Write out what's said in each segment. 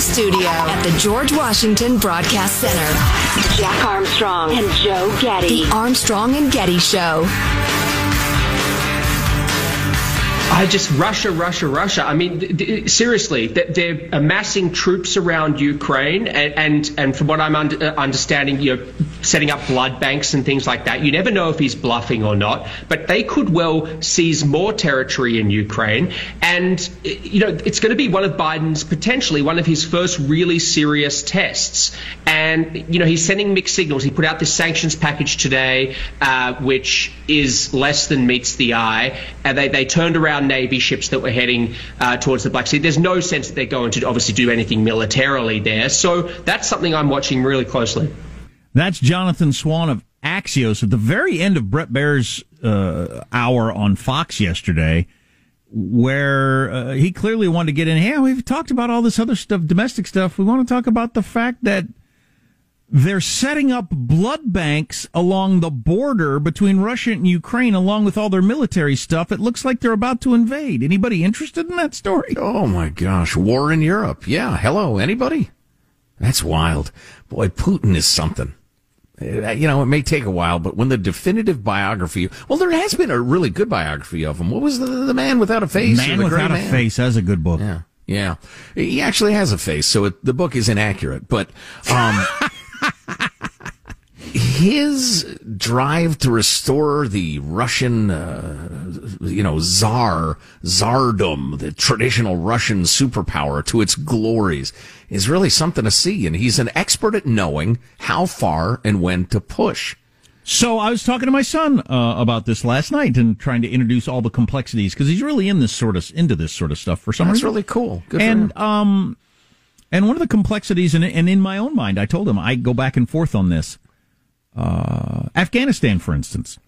studio at the George Washington Broadcast Center. Jack Armstrong and Joe Getty. The Armstrong and Getty Show. I just Russia, Russia, Russia. I mean, th- th- seriously, they're amassing troops around Ukraine, and and, and from what I'm under, uh, understanding, you're setting up blood banks and things like that. You never know if he's bluffing or not, but they could well seize more territory in Ukraine, and you know, it's going to be one of Biden's potentially one of his first really serious tests. And you know, he's sending mixed signals. He put out this sanctions package today, uh, which is less than meets the eye, and they they turned around Navy ships that were heading uh, towards the Black Sea. There's no sense that they're going to obviously do anything militarily there. So that's something I'm watching really closely. That's Jonathan Swan of Axios at the very end of Bret Baier's uh, hour on Fox yesterday, where uh, he clearly wanted to get in. Hey, we've talked about all this other stuff, domestic stuff. We want to talk about the fact that they're setting up blood banks along the border between Russia and Ukraine, along with all their military stuff. It looks like they're about to invade. Anybody interested in that story? Oh my gosh, war in Europe. Yeah, hello, anybody? That's wild. Boy, Putin is something. Uh, you know, it may take a while, but when the definitive biography, well, there has been a really good biography of him. What was the, the man without a face? Man without man? a face. That's a good book. Yeah. Yeah. He actually has a face, so it, the book is inaccurate, but, um, his drive to restore the Russian, uh, you know, czar, czardom, the traditional Russian superpower to its glories is really something to see. And he's an expert at knowing how far and when to push. So I was talking to my son uh, about this last night and trying to introduce all the complexities because he's really in this sort of into this sort of stuff for some That's reason. That's really cool. Good and um, and one of the complexities, and, and in my own mind, I told him I go back and forth on this. Uh, Afghanistan, for instance,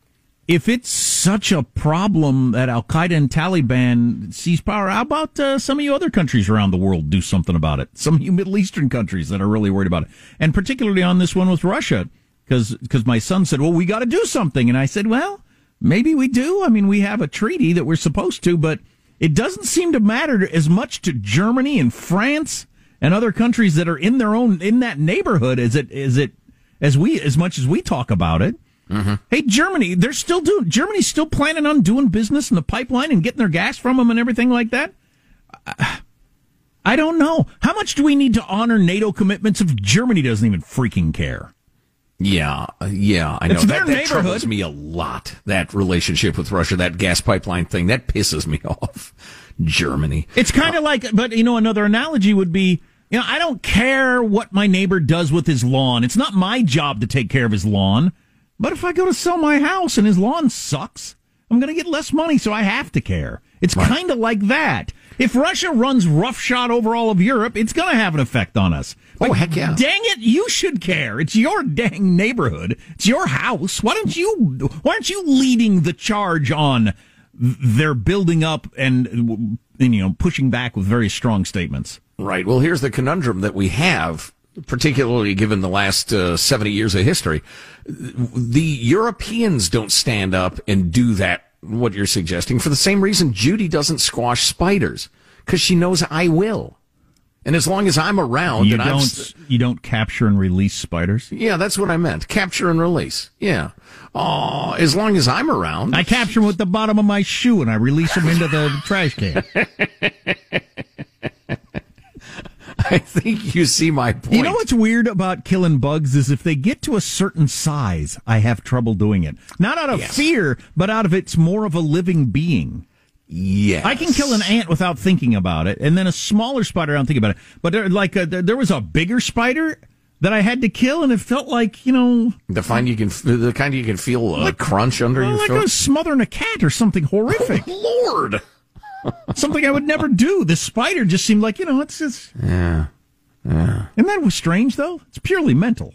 if it's such a problem that Al Qaeda and Taliban seize power, how about uh, some of you other countries around the world do something about it? Some of you Middle Eastern countries that are really worried about it, and particularly on this one with Russia, because because my son said, "Well, we got to do something," and I said, "Well, maybe we do. I mean, we have a treaty that we're supposed to, but." It doesn't seem to matter as much to Germany and France and other countries that are in their own in that neighborhood as it as it as we as much as we talk about it. Mm-hmm. Hey, Germany, they're still doing. Germany's still planning on doing business in the pipeline and getting their gas from them and everything like that. I don't know. How much do we need to honor NATO commitments if Germany doesn't even freaking care? Yeah, uh, yeah, I know. It's that, that troubles me a lot. That relationship with Russia, that gas pipeline thing, that pisses me off. Germany. It's kind of uh, like, but you know, another analogy would be you know, I don't care what my neighbor does with his lawn. It's not my job to take care of his lawn. But if I go to sell my house and his lawn sucks, I'm going to get less money, so I have to care. It's right. kind of like that. If Russia runs roughshod over all of Europe, it's going to have an effect on us. Like, oh, heck yeah. Dang it, you should care. It's your dang neighborhood. It's your house. Why don't you, why aren't you leading the charge on their building up and, you know, pushing back with very strong statements? Right. Well, here's the conundrum that we have, particularly given the last uh, 70 years of history. The Europeans don't stand up and do that, what you're suggesting, for the same reason Judy doesn't squash spiders, because she knows I will. And as long as I'm around, you don't st- you don't capture and release spiders. Yeah, that's what I meant. Capture and release. Yeah. Oh, as long as I'm around, I capture them with the bottom of my shoe and I release them into the trash can. I think you see my point. You know what's weird about killing bugs is if they get to a certain size, I have trouble doing it. Not out of yes. fear, but out of it's more of a living being. Yes. I can kill an ant without thinking about it, and then a smaller spider, I don't think about it. But there, like, uh, a, there was a bigger spider that I had to kill, and it felt like you know the kind you can the kind you can feel a like, crunch under well, your like throat. I was smothering a cat or something horrific. Oh, Lord. Something I would never do. The spider just seemed like, you know, it's just. Yeah. Yeah. And that was strange, though? It's purely mental,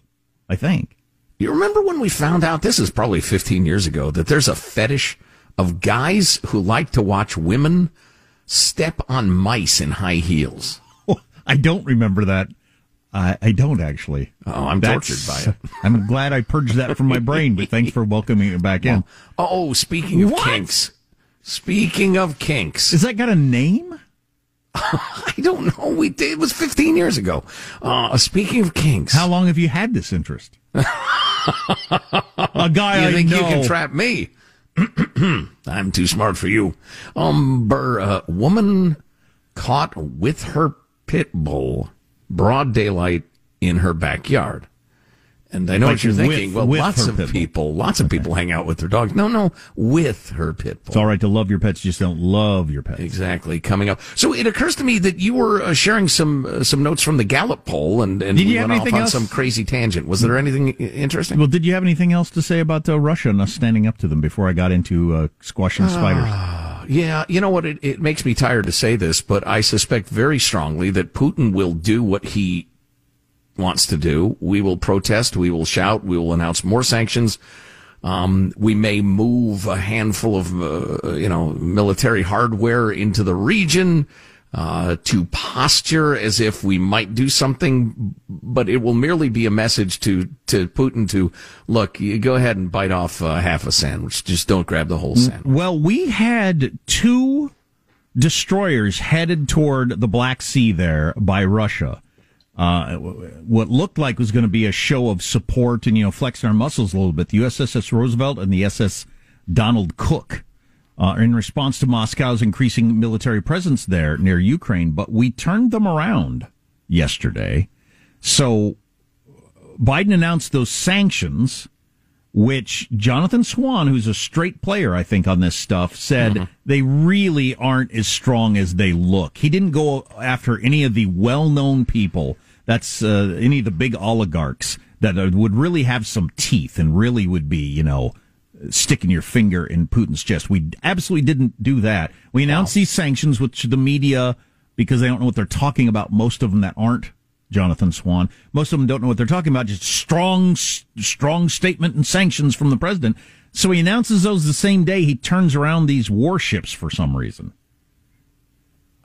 I think. You remember when we found out, this is probably 15 years ago, that there's a fetish of guys who like to watch women step on mice in high heels? I don't remember that. I, I don't actually. Oh, I'm That's, tortured by it. I'm glad I purged that from my brain, but thanks for welcoming it back in. Oh, speaking of what? kinks, Speaking of kinks, has that got a name? I don't know. We did, it was 15 years ago. Uh, speaking of kinks, How long have you had this interest? A guy you I think know. you can trap me? I'm too smart for you. Um, Burr, uh, woman caught with her pit bull, broad daylight in her backyard. And I know Like what you're thinking. well, with lots of people, lots of people hang out with their dogs. No, no, with her pit bull. It's all right to love your pets, just don't love your pets. Exactly. Coming up. So it occurs to me that you were uh, sharing some uh, some notes from the Gallup poll, and, and Did we you have went off on else? some crazy tangent. Was there anything interesting? Well, did you have anything else to say about uh, Russia and us standing up to them before I got into uh, squashing spiders? Yeah, you know what? It, it makes me tired to say this, but I suspect very strongly that Putin will do what he wants to do. We will protest. We will shout. We will announce more sanctions. Um, we may move a handful of, uh, you know, military hardware into the region, uh, to posture as if we might do something, but it will merely be a message to, to Putin to, look, go ahead and bite off uh, half a sandwich. Just don't grab the whole sandwich. Well, we had two destroyers headed toward the Black Sea there by Russia. Uh, what looked like was going to be a show of support and, you know, flexing our muscles a little bit. The USS Roosevelt and the SS Donald Cook, uh, in response to Moscow's increasing military presence there near Ukraine, but we turned them around yesterday. So Biden announced those sanctions which Jonathan Swan, who's a straight player, I think, on this stuff, said they really aren't as strong as they look. He didn't go after any of the well known people, that's uh, any of the big oligarchs that uh, would really have some teeth and really would be, you know, sticking your finger in Putin's chest. We absolutely didn't do that. We announced these sanctions, which the media, because they don't know what they're talking about, most of them that aren't Jonathan Swan. Most of them don't know what they're talking about. Just strong, strong statement and sanctions from the president. So he announces those the same day he turns around these warships for some reason.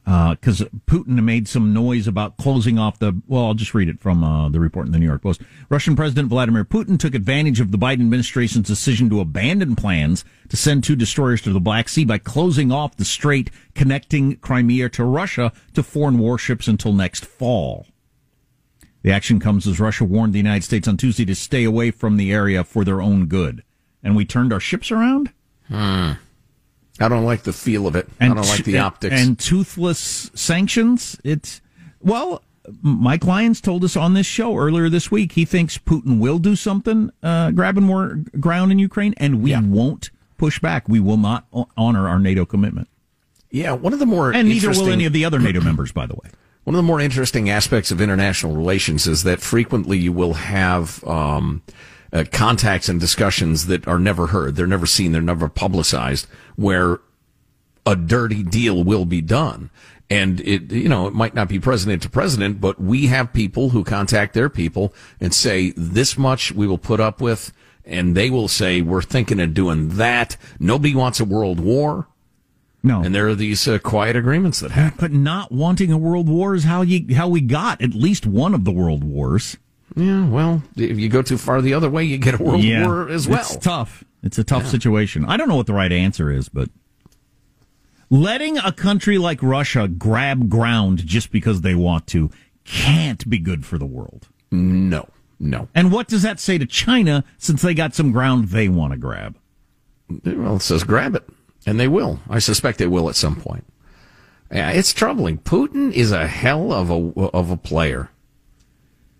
Because Putin made some noise about closing off the. Well, I'll just read it from uh, the report in the New York Post. Russian President Vladimir Putin took advantage of the Biden administration's decision to abandon plans to send two destroyers to the Black Sea by closing off the strait connecting Crimea to Russia to foreign warships until next fall. The action comes as Russia warned the United States on Tuesday to stay away from the area for their own good. And we turned our ships around? I don't like the feel of it. I don't like the and- optics. And toothless sanctions? It's, well, Mike Lyons told us on this show earlier this week he thinks Putin will do something, uh, grabbing more ground in Ukraine, and we Yeah. won't push back. We will not honor our NATO commitment. yeah, one of the more And neither will any of the other NATO members, by the way. One of the more interesting aspects of international relations is that frequently you will have um, uh, contacts and discussions that are never heard. They're never seen. They're never publicized. Where a dirty deal will be done, and it you know it might not be president to president, but we have people who contact their people and say this much we will put up with, and they will say we're thinking of doing that. Nobody wants a world war, No. and there are these uh, quiet agreements that happen. but not wanting a world war is how you how we got at least one of the world wars. Yeah, well, if you go too far the other way, you get a world war as well. It's tough. It's a tough situation. I don't know what the right answer is, but letting a country like Russia grab ground just because they want to can't be good for the world. No, no. And what does that say to China since they got some ground they want to grab? Well, it says grab it, and they will. I suspect they will at some point. Yeah, it's troubling. Putin is a hell of a of a player.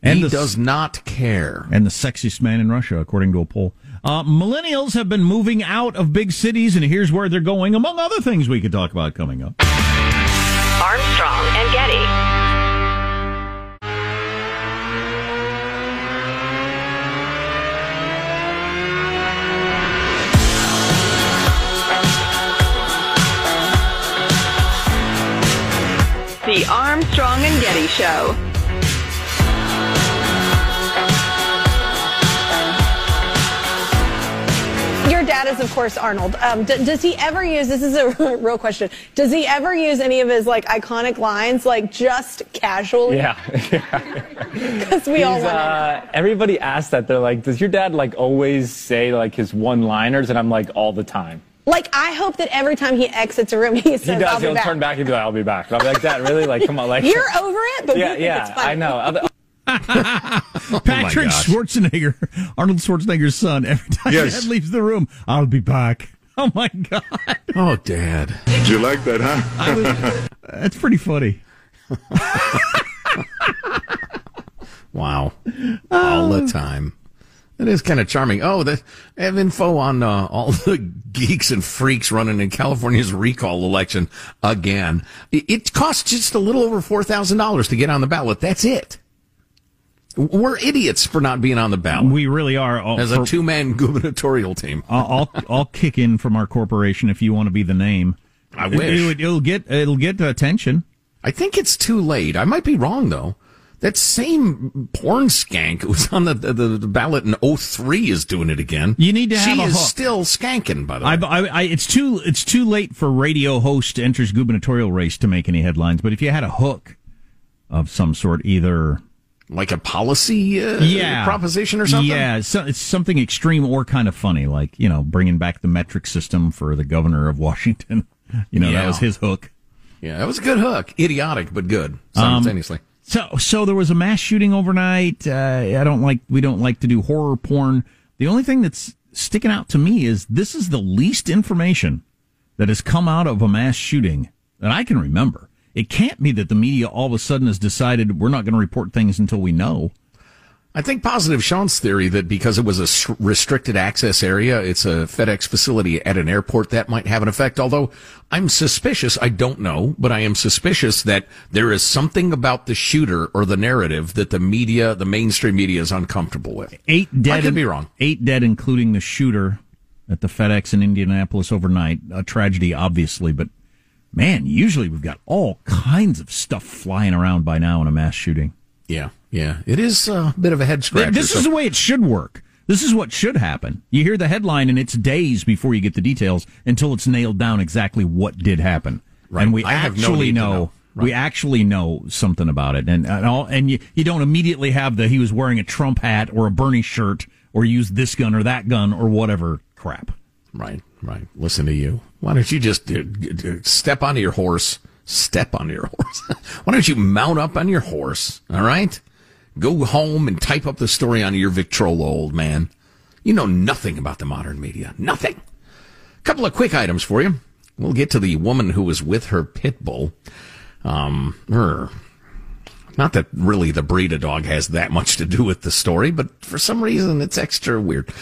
And he the- does not care. and the sexiest man in Russia, according to a poll. Uh, millennials have been moving out of big cities, and here's where they're going, among other things we could talk about coming up. Armstrong and Getty. The Armstrong and Getty Show. Dad is, of course, Arnold. Um, d- does he ever use? This is a real question. Does he ever use any of his like iconic lines, like just casually? Yeah. because we all want uh, everybody asks that. They're like, does your dad like always say like his one liners? And I'm like, all the time. Like I hope that every time he exits a room, he says, He "I'll does. be He'll back." turn back and be like, "I'll be back." I'll be like, "That really? Like, come on, like." You're over it, but yeah, yeah. I know. Other- Patrick gosh. Schwarzenegger, Arnold Schwarzenegger's son. Every time Yes. Dad leaves the room, I'll be back. Oh my god, Oh, Dad. Did you like that, huh? that's pretty funny. Wow. All the time. It is kind of charming. Oh, the, I have info on uh, all the geeks and freaks running in California's recall election again. It, it costs just a little over $4,000 to get on the ballot. That's it. We're idiots for not being on the ballot We really are. All, as a two man gubernatorial team. I'll, I'll I'll kick in from our corporation if you want to be the name. I It- wish. it, will get it'll get attention. I think it's too late. I might be wrong, though. That same porn skank who was on the, the, the ballot in 03 is doing it again. You need to have she a is hook. still skanking, by the way. I, I, I, it's too it's too late for radio host enters gubernatorial race to make any headlines. But if you had a hook of some sort, either like a policy uh, yeah proposition or something. Yeah, so it's something extreme or kind of funny, like you know, bringing back the metric system for the governor of Washington. You know, Yeah. that was his hook. yeah, that was a good hook. Idiotic, but good Um, simultaneously. So, so there was a mass shooting overnight. Uh, I don't like, we don't like to do horror porn. The only thing that's sticking out to me is this is the least information that has come out of a mass shooting that I can remember. It can't be that the media all of a sudden has decided we're not going to report things until we know. I think positive Sean's theory that because it was a restricted access area, it's a FedEx facility at an airport that might have an effect. Although I'm suspicious, I don't know, but I am suspicious that there is something about the shooter or the narrative that the media, the mainstream media is uncomfortable with. Eight dead. I could be wrong. Eight dead, including the shooter at the FedEx in Indianapolis overnight. A tragedy, obviously, but man, usually we've got all kinds of stuff flying around by now in a mass shooting. Yeah, yeah. It is uh, a bit of a head scratcher. This is the way it should work. This is what should happen. You hear the headline and it's days before you get the details until it's nailed down exactly what did happen. Right. And we I have no actually know, know. we actually know something about it. And and, all, and you, you don't immediately have the he was wearing a Trump hat or a Bernie shirt or used this gun or that gun or whatever crap. Right, right. Listen to you. Why don't you just uh, step onto your horse? Step onto your horse. Why don't you mount up on your horse? All right. Go home and type up the story onto your Victrola, old man. You know nothing about the modern media. Nothing. A Couple of quick items for you. We'll get to the woman who was with her pit bull. Um, her. Not that really the breed of dog has that much to do with the story, but for some reason it's extra weird.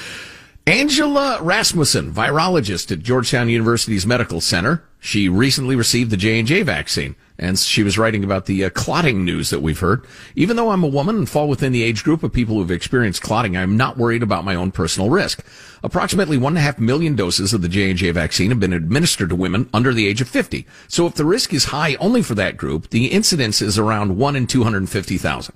Angela Rasmussen, virologist at Georgetown University's Medical Center. She recently received the J&J vaccine, and she was writing about the uh, clotting news that we've heard. Even though I'm a woman and fall within the age group of people who've experienced clotting, I'm not worried about my own personal risk. Approximately one and a half million doses of the J&J vaccine have been administered to women under the age of 50. So if the risk is high only for that group, the incidence is around 1 in 250,000.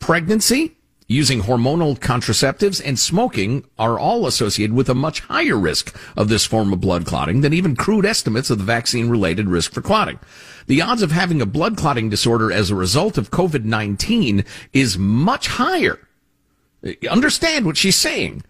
Pregnancy, using hormonal contraceptives and smoking are all associated with a much higher risk of this form of blood clotting than even crude estimates of the vaccine related risk for clotting. The odds of having a blood clotting disorder as a result of COVID-19 is much higher. Understand what she's saying.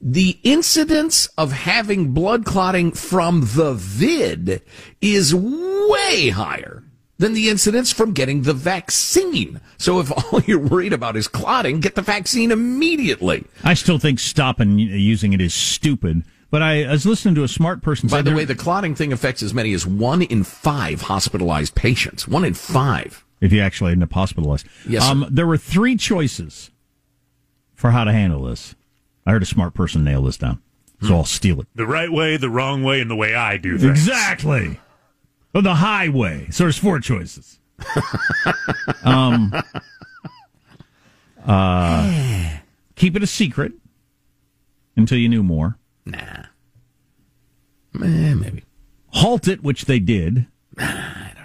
The incidence of having blood clotting from the vid is way higher than the incidence from getting the vaccine. So if all you're worried about is clotting, get the vaccine immediately. I still think stopping using it is stupid. But I, I was listening to a smart person By the way, the clotting thing affects as many as one in five hospitalized patients. One in five. if you actually end up hospitalized. Yes, sir. Um, there were three choices for how to handle this. I heard a smart person nail this down, so I'll steal it. The right way, the wrong way, and the way I do things. Exactly. Or the highway. So there's four choices. um, uh, keep it a secret until you knew more. Nah. Eh, maybe. halt it, which they did,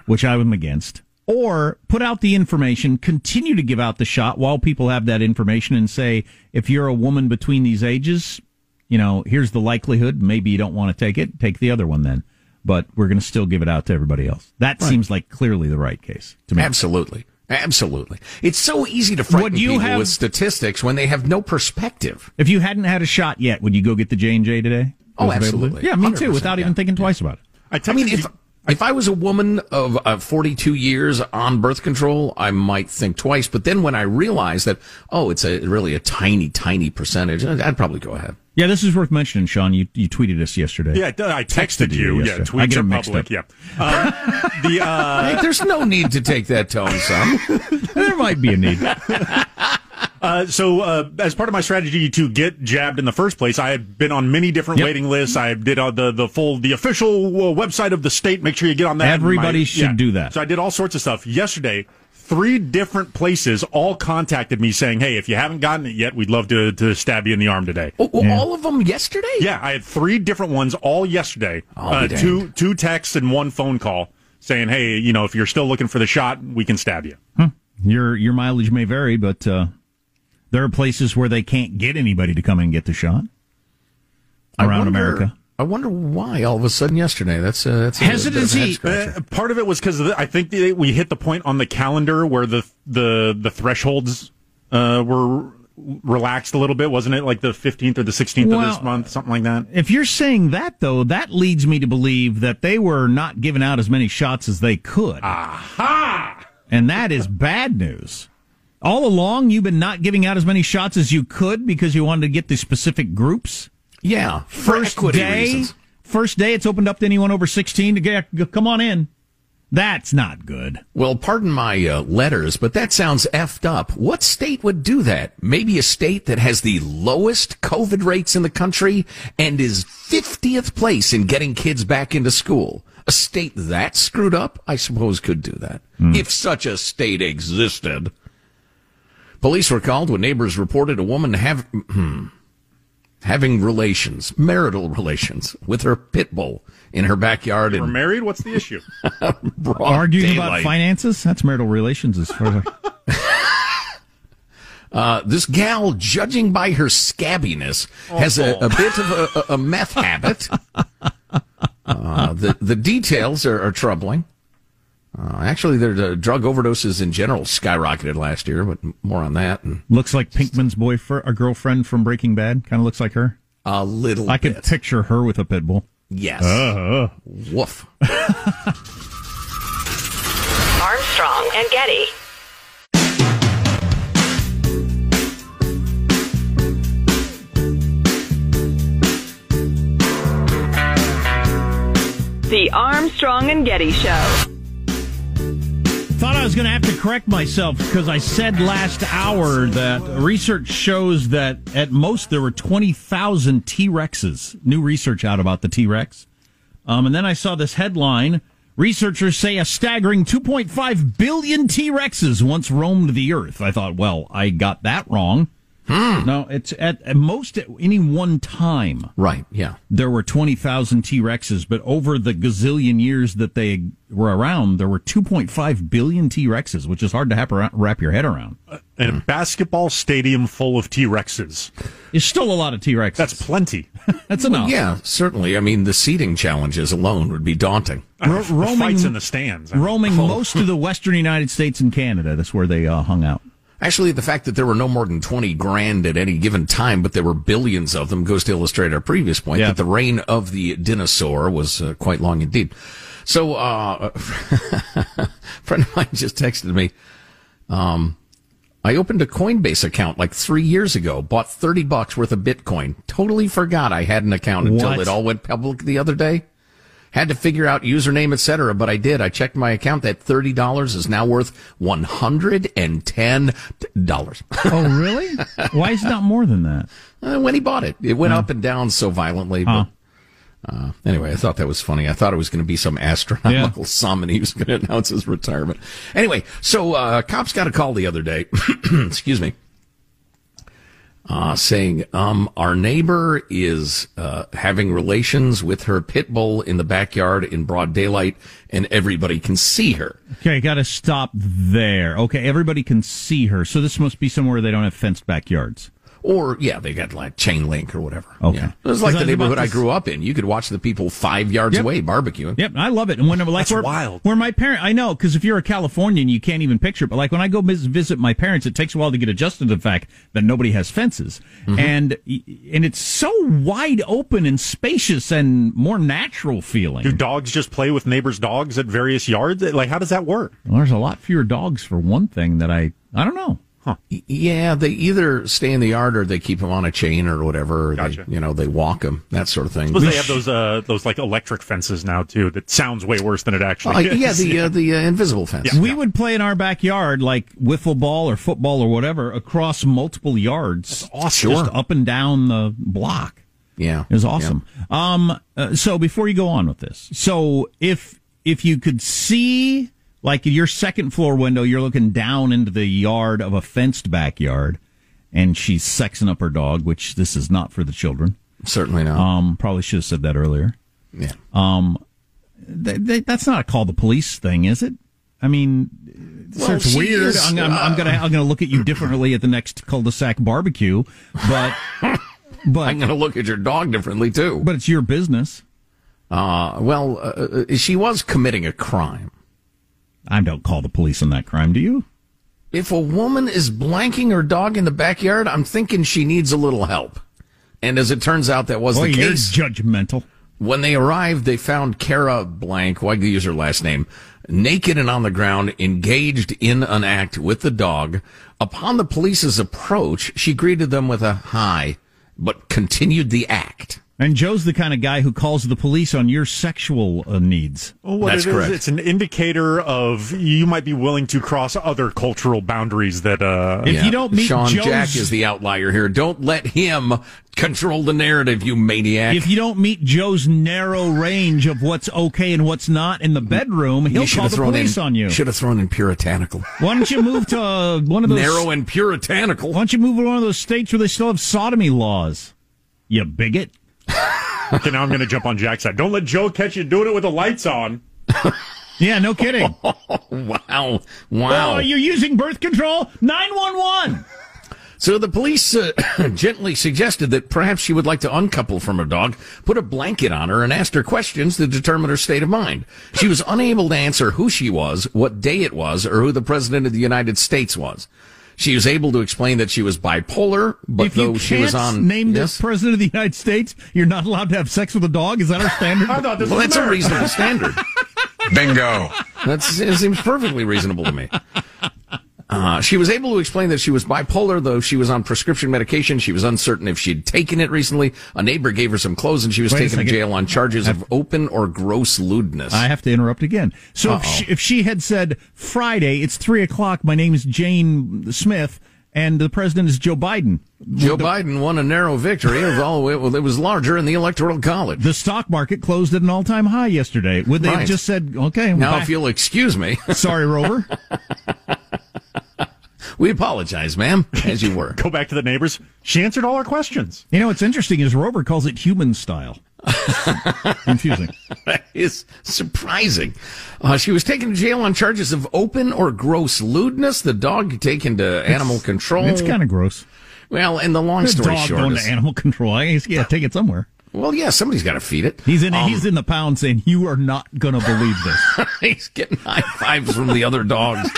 which I am against, or put out the information, continue to give out the shot while people have that information and say, if you're a woman between these ages, you know, here's the likelihood. Maybe you don't want to take it. Take the other one then. But we're going to still give it out to everybody else. That seems like clearly the right case to me. Absolutely. Absolutely. It's so easy to frighten Would you people have- with statistics when they have no perspective. If you hadn't had a shot yet, would you go get the J and J today? Oh, absolutely. Yeah, me too. Without yeah. even thinking twice about it. I, I mean, if you- if I was a woman of uh, 42 years on birth control, I might think twice. But then when I realize that, oh, it's a really a tiny, tiny percentage, I'd probably go ahead. Yeah, this is worth mentioning, Sean. You you tweeted us yesterday. yeah, I texted, you you. Yeah, yesterday. I tweets get are mixed public. up. Yeah. Uh, the uh, Hey, there's no need to take that tone, son. there might be a need. Uh, so, uh, as part of my strategy to get jabbed in the first place, I had been on many different Yep. waiting lists. I did uh, the the full the official uh, website of the state. Make sure you get on that. Everybody My- should do that. So I did all sorts of stuff yesterday. Three different places all contacted me saying, "Hey, if you haven't gotten it yet, we'd love to to stab you in the arm today." Oh, oh, All of them yesterday? Yeah, I had three different ones all yesterday. I'll Uh, two two texts and one phone call saying, "Hey, you know, if you're still looking for the shot, we can stab you." Your your mileage may vary, but uh, there are places where they can't get anybody to come and get the shot I around wonder- America. I wonder why all of a sudden yesterday. That's uh, that's a bit a Hesitancy. Uh, part of it was because I think the, we hit the point on the calendar where the the the thresholds uh, were relaxed a little bit, wasn't it? Like the fifteenth or the sixteenth of this month, something like that. If you're saying that, though, that leads me to believe that they were not giving out as many shots as they could. Aha! And that is bad news. All along, you've been not giving out as many shots as you could because you wanted to get the specific groups. Yeah, First day, reasons. first day, it's opened up to anyone over 16 to get, come on in. That's not good. Well, pardon my uh, letters, but that sounds effed up. What state would do that? Maybe a state that has the lowest COVID rates in the country and is 50th place in getting kids back into school. A state that screwed up, I suppose, could do that. If such a state existed. Police were called when neighbors reported a woman have, having relations, marital relations, with her pit bull in her backyard We're in married. What's the issue? broad Arguing about finances? That's marital relations as far as Uh, this gal, judging by her scabbiness, has a, a bit of a, a- a meth habit. Uh, the the details are, are troubling. Uh, actually, the uh, drug overdoses in general skyrocketed last year, but more on that and Looks like Pinkman's boyfriend, a girlfriend from Breaking Bad. Kind of looks like her. a little. I could bit. picture her with a pit bull. yes. Uh, Woof. Armstrong and Getty. The Armstrong and Getty Show. Thought I was going to have to correct myself because I said last hour that research shows that at most there were 20,000 T Rexes. New research out about the T Rex. Um, and then I saw this headline researchers say a staggering 2.5 billion T Rexes once roamed the earth. I thought, well, I got that wrong. No, it's at, at most at any one time Right. Yeah. there were 20,000 T Rexes, but over the gazillion years that they were around, there were 2.5 billion T Rexes, which is hard to hap- wrap your head around. In a basketball stadium full of T Rexes. There's still a lot of T Rexes. That's plenty. That's enough. Yeah. Certainly. I mean, the seating challenges alone would be daunting. Ro- The roaming, fights in the stands. roaming most of the western United States and Canada. That's where they uh, hung out. Actually, the fact that there were no more than 20 grand at any given time, but there were billions of them goes to illustrate our previous point Yeah. that the reign of the dinosaur was uh, quite long indeed. So, uh, a friend of mine just texted me. Um, I opened a Coinbase account like three years ago, bought 30 bucks worth of Bitcoin. Totally forgot I had an account until What? it all went public the other day. Had to figure out username, etc., but I did. I checked my account. That thirty dollars is now worth one hundred and ten dollars. Oh, really? Why is it not more than that? Uh, when he bought it, it went up and down so violently. But uh, anyway, I thought that was funny. I thought it was going to be some astronomical sum, and he was going to announce his retirement. Anyway, so uh, cops got a call the other day. excuse me. Uh, saying, um, our neighbor is uh, having relations with her pit bull in the backyard in broad daylight, and everybody can see her. Okay, got to stop there. Okay, everybody can see her. So this must be somewhere they don't have fenced backyards. Or yeah, they got like chain link or whatever. Okay. Yeah. It was like 'Cause I the was neighborhood I grew up in. You could watch the people five yards Yep. away barbecuing. Yep, I love it. And when like That's where, wild. where my parent, I know because if you're a Californian, you can't even picture it. But like when I go visit my parents, it takes a while to get adjusted to the fact that nobody has fences, Mm-hmm. and and it's so wide open and spacious and more natural feeling. Do dogs just play with neighbors' dogs at various yards? Like, how does that work? Well, there's a lot fewer dogs for one thing that I I don't know. Y- Yeah, they either stay in the yard or they keep them on a chain or whatever. Or Gotcha. They, you know, they walk them, that sort of thing. Suppose they have those uh, those like electric fences now too. That sounds way worse than it actually Uh, is. yeah, the uh, the uh, invisible fence. We would play in our backyard like wiffle ball or football or whatever across multiple yards, awesome. just up and down the block. Yeah, It was awesome. Um, uh, so before you go on with this, so if if you could see like your second floor window, you're looking down into the yard of a fenced backyard, and she's sexing up her dog, which this is not for the children. certainly not. Um, probably should have said that earlier. yeah. Th- th- that's not a call the police thing, is it? I mean, Well, it's weird. is, I'm, I'm, I'm uh, gonna I'm gonna look at you differently at the next cul-de-sac barbecue, but but I'm going to look at your dog differently too. but it's your business. Uh, well, uh, uh, she was committing a crime. I don't call the police on that crime. Do you? If a woman is blanking her dog in the backyard, I'm thinking she needs a little help. And as it turns out, that was Boy, the you're case. judgmental. When they arrived, they found Kara Blank, why do you use her last name, naked and on the ground, engaged in an act with the dog. Upon the police's approach, she greeted them with a hi, but continued the act. And Joe's the kind of guy who calls the police on your sexual uh, needs. Well, what That's it is, correct. it's an indicator of you might be willing to cross other cultural boundaries that uh If you don't meet Sean Joe's, Jack is the outlier here. Don't let him control the narrative, you maniac. if you don't meet Joe's narrow range of what's okay and what's not in the bedroom, he'll you should call have the police in, on you. Should have thrown in puritanical. Why don't you move to uh, one of those Narrow and puritanical. Why don't you move to one of those states where they still have sodomy laws? You bigot. Okay, now I'm going to jump on Jack's side. Don't let Joe catch you doing it with the lights on. Yeah, no kidding. Wow. Wow. Oh, you're using birth control? 911. So the police uh, gently suggested that perhaps she would like to uncouple from her dog, put a blanket on her, and asked her questions to determine her state of mind. She was unable to answer who she was, what day it was, or who the president of the United States was. She was able to explain that she was bipolar, but if you though can't she was on name yes, the president of the United States, you're not allowed to have sex with a dog. Is that our standard? I thought this well, was that's a reasonable standard. Bingo. That's, it seems perfectly reasonable to me. Uh, she was able to explain that she was bipolar, though she was on prescription medication. She was uncertain if she'd taken it recently. A neighbor gave her some clothes, and she was Wait taken to jail on charges of open or gross lewdness. I have to interrupt again. So if she, if she had said Friday, it's three o'clock. My name is Jane Smith, and the president is Joe Biden. Joe the, Biden won a narrow victory. It, well, it was larger in the electoral college. the stock market closed at an all time high yesterday. Would they have just said, "Okay, now, bye. if you'll excuse me, sorry, Rover"? we apologize, ma'am, as you were. Go back to the neighbors. She answered all our questions. You know what's interesting is Rover calls it human style. Confusing. That is surprising. Uh, she was taken to jail on charges of open or gross lewdness. The dog taken to animal control. It's kind of gross. well, and the long The story dog short going is, to animal control. I guess, yeah, take it somewhere. well, yeah, somebody's got to feed it. He's in. Um, he's in the pound saying, "You are not going to believe this." He's getting high fives from the other dogs.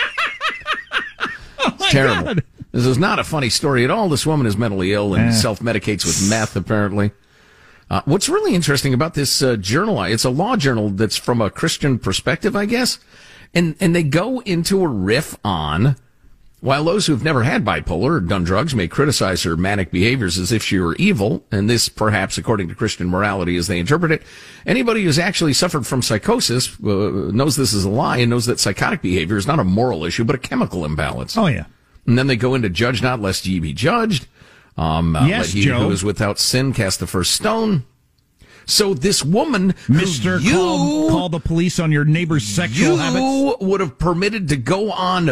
Terrible. God. This is not a funny story at all. This woman is mentally ill and self medicates with meth, apparently. Uh, what's really interesting about this uh, journal, it's a law journal that's from a Christian perspective, I guess. And, and they go into a riff on while those who've never had bipolar or done drugs may criticize her manic behaviors as if she were evil, and this perhaps according to Christian morality as they interpret it, anybody who's actually suffered from psychosis uh, knows this is a lie and knows that psychotic behavior is not a moral issue, but a chemical imbalance. Oh yeah. And then they go into judge not lest ye be judged. Um, uh, Yes, let he Joe. who is without sin cast the first stone. So this woman, Mister, you, call, call the police on your neighbor's sexual you habits. would have permitted to go on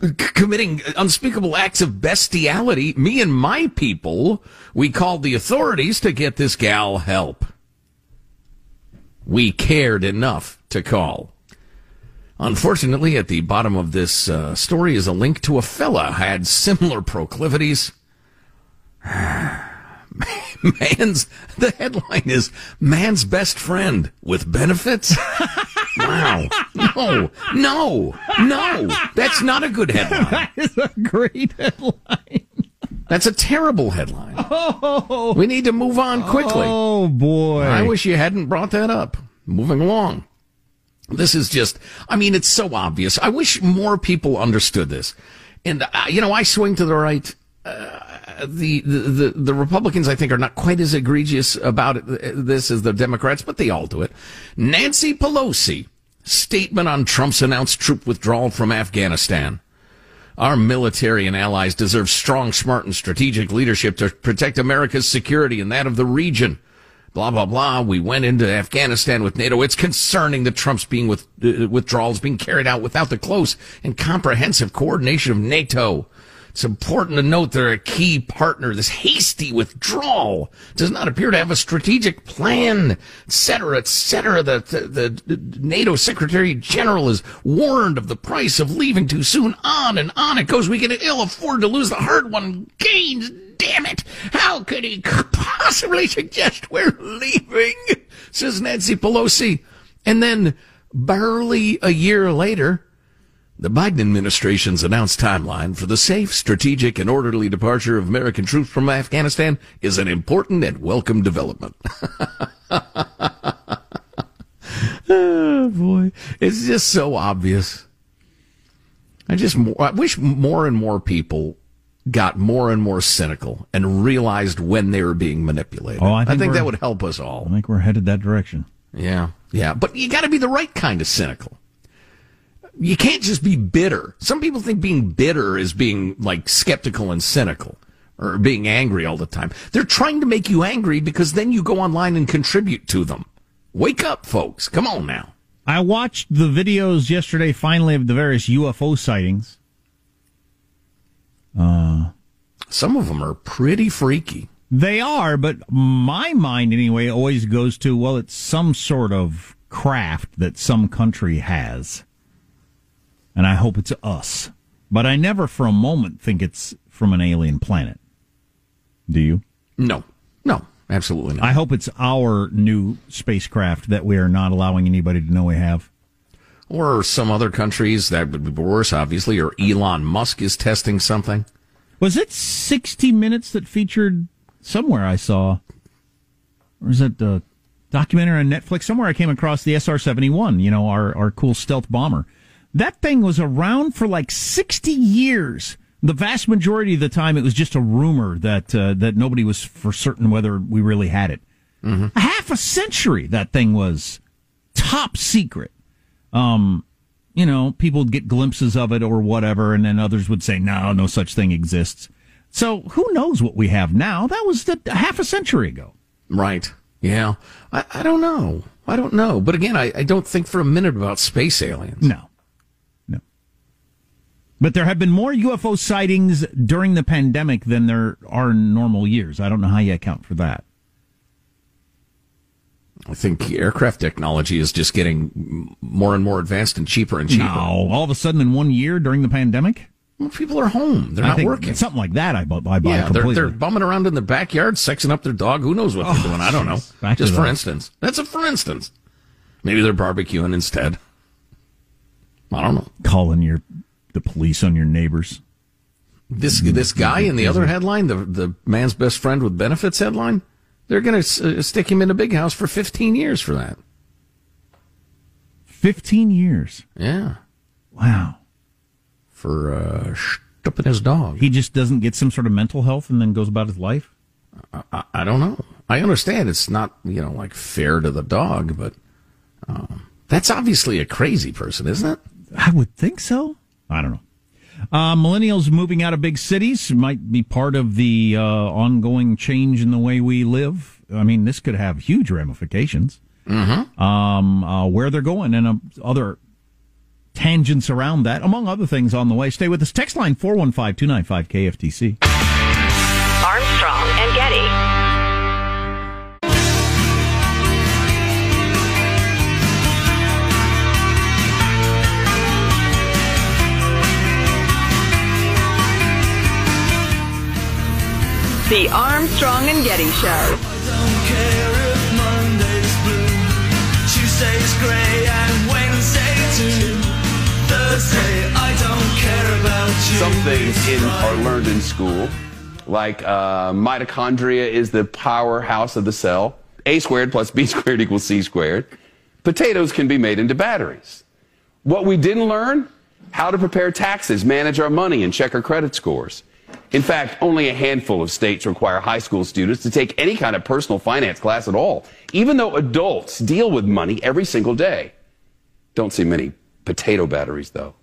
c- committing unspeakable acts of bestiality. Me and my people, we called the authorities to get this gal help. We cared enough to call. Unfortunately, at the bottom of this uh, story is a link to a fella had similar proclivities. man's the headline is man's best friend with benefits. wow. No, no, no. That's not a good headline. That is a great headline. That's a terrible headline. Oh, we need to move on quickly. Oh boy. I wish you hadn't brought that up. Moving along. This is just, I mean, it's so obvious. I wish more people understood this. And, uh, you know, I swing to the right. Uh, the, the, the Republicans, I think, are not quite as egregious about it, this as the Democrats, but they all do it. Nancy Pelosi statement on Trump's announced troop withdrawal from Afghanistan. Our military and allies deserve strong, smart, and strategic leadership to protect America's security and that of the region. Blah, blah, blah. We went into Afghanistan with NATO. It's concerning that Trump's being with, uh, withdrawals being carried out without the close and comprehensive coordination of NATO. It's important to note they're a key partner. This hasty withdrawal does not appear to have a strategic plan, etc., cetera, et cetera. The, the, the, NATO Secretary General is warned of the price of leaving too soon. On and on it goes. We can ill afford to lose the hard-won gains. Damn it! How could he possibly suggest we're leaving? Says Nancy Pelosi. And then, barely a year later, the Biden administration's announced timeline for the safe, strategic, and orderly departure of American troops from Afghanistan is an important and welcome development. oh boy, it's just so obvious. I just, I wish more and more people got more and more cynical and realized when they were being manipulated. Oh, I think, I think that would help us all. I think we're headed that direction. Yeah, yeah, but you got to be the right kind of cynical you can't just be bitter. Some people think being bitter is being like skeptical and cynical or being angry all the time. They're trying to make you angry because then you go online and contribute to them. Wake up, folks. Come on now. I watched the videos yesterday finally of the various UFO sightings. Uh, some of them are pretty freaky. They are, but my mind anyway always goes to well, it's some sort of craft that some country has and I hope it's us. But I never for a moment think it's from an alien planet. Do you? No. No, absolutely not. I hope it's our new spacecraft that we are not allowing anybody to know we have. Or some other countries that would be worse, obviously, or Elon Musk is testing something. Was it 60 Minutes that featured somewhere I saw? Or is it the documentary on Netflix? Somewhere I came across the SR 71, you know, our, our cool stealth bomber. That thing was around for like 60 years. The vast majority of the time, it was just a rumor that uh, that nobody was for certain whether we really had it. Mm-hmm. A half a century, that thing was top secret. Um, you know, people would get glimpses of it or whatever, and then others would say, "No, no such thing exists." So who knows what we have now? That was the, half a century ago. Right. Yeah. I, I don't know. I don't know. But again, I, I don't think for a minute about space aliens. No. No. But there have been more UFO sightings during the pandemic than there are in normal years. I don't know how you account for that. I think aircraft technology is just getting more and more advanced and cheaper and cheaper. No, all of a sudden in one year during the pandemic? Well, people are home. They're I not working. Something like that, I, I buy yeah, completely. They're, they're bumming around in the backyard, sexing up their dog. Who knows what oh, they're doing? I don't know. Just for instance. That's a for instance. Maybe they're barbecuing instead. I don't know. Calling your the police on your neighbors. This this guy in the other headline, the the man's best friend with benefits headline, they're going to uh, stick him in a big house for 15 years for that. 15 years. Yeah. Wow. For uh, stopping his dog. He just doesn't get some sort of mental health and then goes about his life. I, I, I don't know. I understand it's not you know like fair to the dog, but um, that's obviously a crazy person, isn't it? I would think so. I don't know. Uh, millennials moving out of big cities might be part of the uh, ongoing change in the way we live. I mean, this could have huge ramifications. Mm-hmm. Um, uh, where they're going and uh, other tangents around that, among other things on the way. Stay with us. Text line 415 295 KFTC. The Armstrong and Getty Show. Tuesday's grey and Wednesday too. Thursday, I don't care about you. Some things in, are learned in school, like uh, mitochondria is the powerhouse of the cell. A squared plus B squared equals C squared. Potatoes can be made into batteries. What we didn't learn? How to prepare taxes, manage our money, and check our credit scores. In fact, only a handful of states require high school students to take any kind of personal finance class at all, even though adults deal with money every single day. Don't see many potato batteries, though.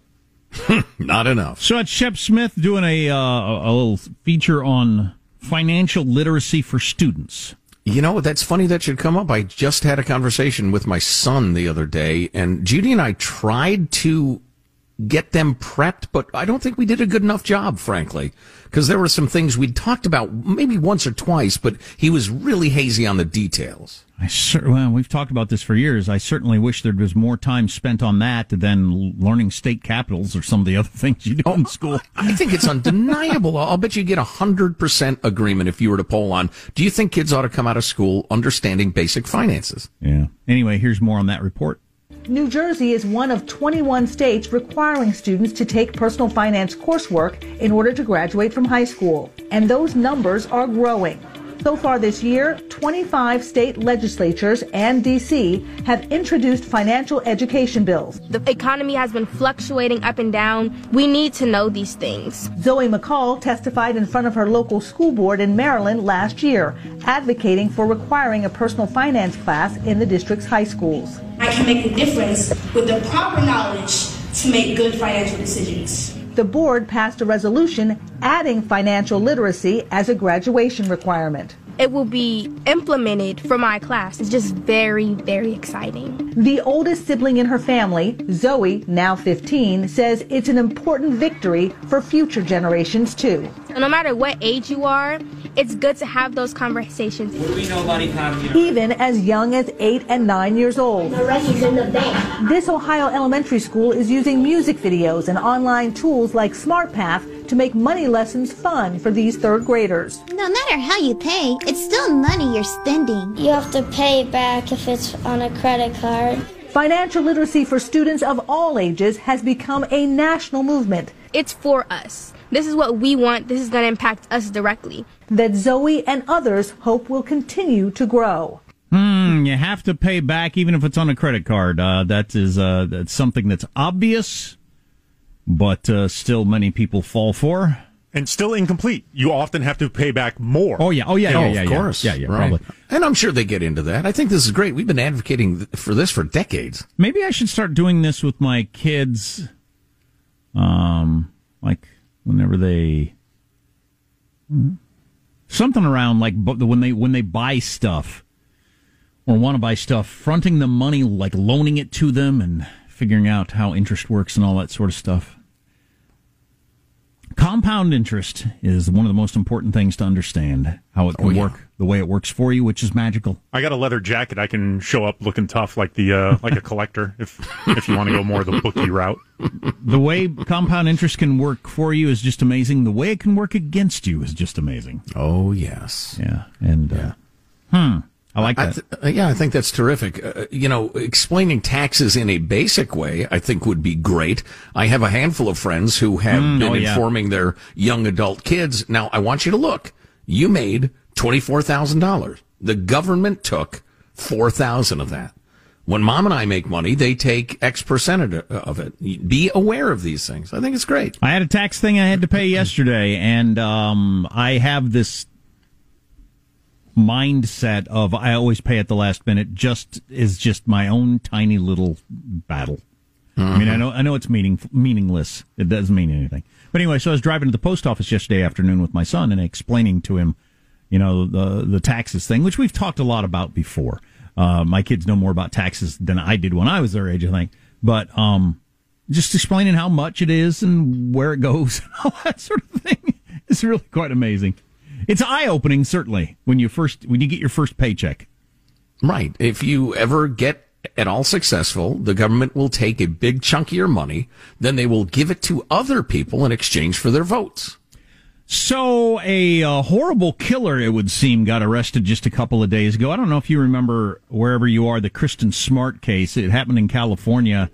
Not enough. So it's Shep Smith doing a, uh, a little feature on financial literacy for students. You know, that's funny that should come up. I just had a conversation with my son the other day, and Judy and I tried to get them prepped, but I don't think we did a good enough job, frankly, because there were some things we'd talked about maybe once or twice, but he was really hazy on the details. I cer- well, we've talked about this for years. I certainly wish there was more time spent on that than learning state capitals or some of the other things you do oh, in school. I think it's undeniable. I'll bet you get a hundred percent agreement if you were to poll on. Do you think kids ought to come out of school understanding basic finances? Yeah. Anyway, here's more on that report. New Jersey is one of 21 states requiring students to take personal finance coursework in order to graduate from high school. And those numbers are growing. So far this year, 25 state legislatures and D.C. have introduced financial education bills. The economy has been fluctuating up and down. We need to know these things. Zoe McCall testified in front of her local school board in Maryland last year, advocating for requiring a personal finance class in the district's high schools. I can make a difference with the proper knowledge to make good financial decisions. The board passed a resolution adding financial literacy as a graduation requirement. It will be implemented for my class. It's just very, very exciting. The oldest sibling in her family, Zoe, now 15, says it's an important victory for future generations too. No matter what age you are, it's good to have those conversations. What do we know about? Even as young as 8 and 9 years old. The rest is in the bank. This Ohio elementary school is using music videos and online tools like SmartPath to make money lessons fun for these third graders. No matter how you pay, it's still money you're spending. You have to pay back if it's on a credit card. Financial literacy for students of all ages has become a national movement. It's for us. This is what we want. This is going to impact us directly. That Zoe and others hope will continue to grow. Hmm, you have to pay back even if it's on a credit card. Uh, that is uh, that's something that's obvious, but uh, still many people fall for. And still incomplete. You often have to pay back more. Oh yeah, oh yeah, yeah, yeah, of yeah. course. yeah, yeah, right. probably. And I'm sure they get into that. I think this is great. We've been advocating for this for decades. Maybe I should start doing this with my kids. Um, like whenever they something around like when they when they buy stuff or want to buy stuff, fronting the money, like loaning it to them, and figuring out how interest works and all that sort of stuff. Compound interest is one of the most important things to understand how it can Oh, yeah. work, the way it works for you, which is magical. I got a leather jacket. I can show up looking tough like the uh, like a collector if if you want to go more the bookie route. The way compound interest can work for you is just amazing. The way it can work against you is just amazing. Oh yes, yeah, and uh, hmm, I like that. th- uh, yeah, I think that's terrific. Uh, you know, explaining taxes in a basic way, I think would be great. I have a handful of friends who have Mm, been oh, yeah. informing their young adult kids. Now, I want you to look. You made $24,000. The government took 4,000 of that. When mom and I make money, they take X percent of it. Be aware of these things. I think it's great. I had a tax thing I had to pay yesterday, and um, I have this mindset of I always pay at the last minute. Just is just my own tiny little battle. I mean, I know I know it's meaning meaningless. It doesn't mean anything. But anyway, so I was driving to the post office yesterday afternoon with my son and explaining to him, you know, the the taxes thing, which we've talked a lot about before. Uh, my kids know more about taxes than I did when I was their age, I think. But um, just explaining how much it is and where it goes and all that sort of thing is really quite amazing. It's eye opening, certainly, when you first when you get your first paycheck. Right. If you ever get at all successful, the government will take a big chunk of your money, then they will give it to other people in exchange for their votes. So, a uh, horrible killer, it would seem, got arrested just a couple of days ago. I don't know if you remember wherever you are the Kristin Smart case. It happened in California,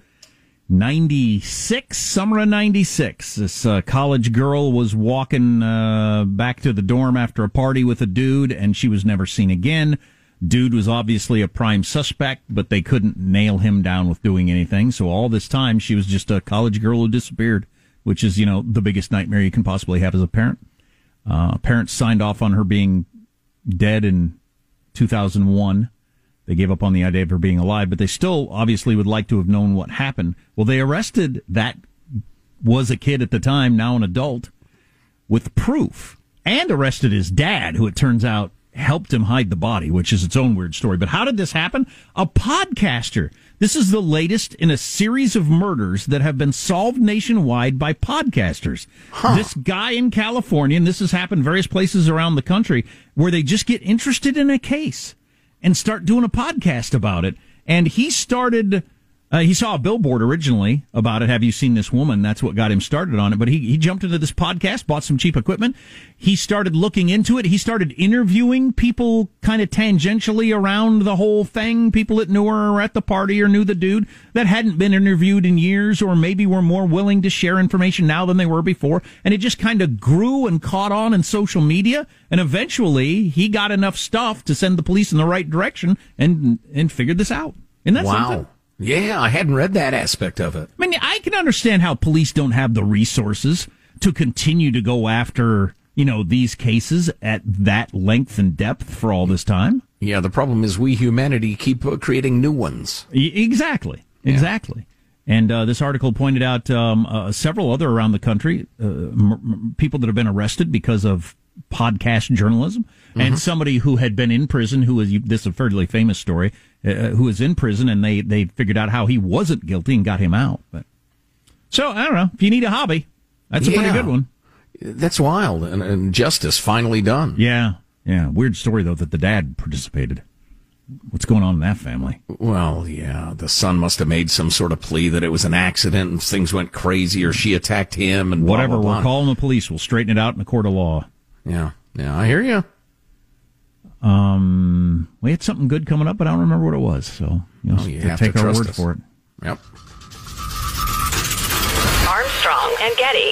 96, summer of 96. This uh, college girl was walking uh, back to the dorm after a party with a dude, and she was never seen again. Dude was obviously a prime suspect, but they couldn't nail him down with doing anything. So, all this time, she was just a college girl who disappeared which is, you know, the biggest nightmare you can possibly have as a parent. Uh, parents signed off on her being dead in 2001. They gave up on the idea of her being alive, but they still obviously would like to have known what happened. Well, they arrested that was a kid at the time, now an adult, with proof, and arrested his dad, who it turns out helped him hide the body, which is its own weird story. But how did this happen? A podcaster. This is the latest in a series of murders that have been solved nationwide by podcasters. This guy in California, and this has happened various places around the country, where they just get interested in a case and start doing a podcast about it. And he started. Uh, he saw a billboard originally about it. Have you seen this woman? That's what got him started on it. But he, he jumped into this podcast, bought some cheap equipment. He started looking into it. He started interviewing people kind of tangentially around the whole thing, people that knew her or at the party or knew the dude that hadn't been interviewed in years or maybe were more willing to share information now than they were before. And it just kind of grew and caught on in social media. And eventually he got enough stuff to send the police in the right direction and, and figured this out. And that's wow. Yeah, I hadn't read that aspect of it. I mean, I can understand how police don't have the resources to continue to go after, you know, these cases at that length and depth for all this time. Yeah, the problem is we humanity keep uh, creating new ones. Exactly. Exactly. And uh, this article pointed out um, uh, several other around the country, uh, m- m- people that have been arrested because of podcast journalism, and Mhm. somebody who had been in prison, who was this is a fairly famous story, Uh, who was in prison, and they they figured out how he wasn't guilty and got him out. But so I don't know if you need a hobby, that's a pretty good one. That's wild. And, and justice finally done. Yeah, yeah. Weird story though that the dad participated. What's going on in that family? Well, yeah, the son must have made some sort of plea that it was an accident and things went crazy or she attacked him and blah, Whatever. blah, blah. We're calling the police. We'll straighten it out in the court of law. Yeah, yeah. I hear you. Um, we had something good coming up, but I don't remember what it was. So you know, Oh, you to have take to our trust word us. for it. Yep. Armstrong and Getty.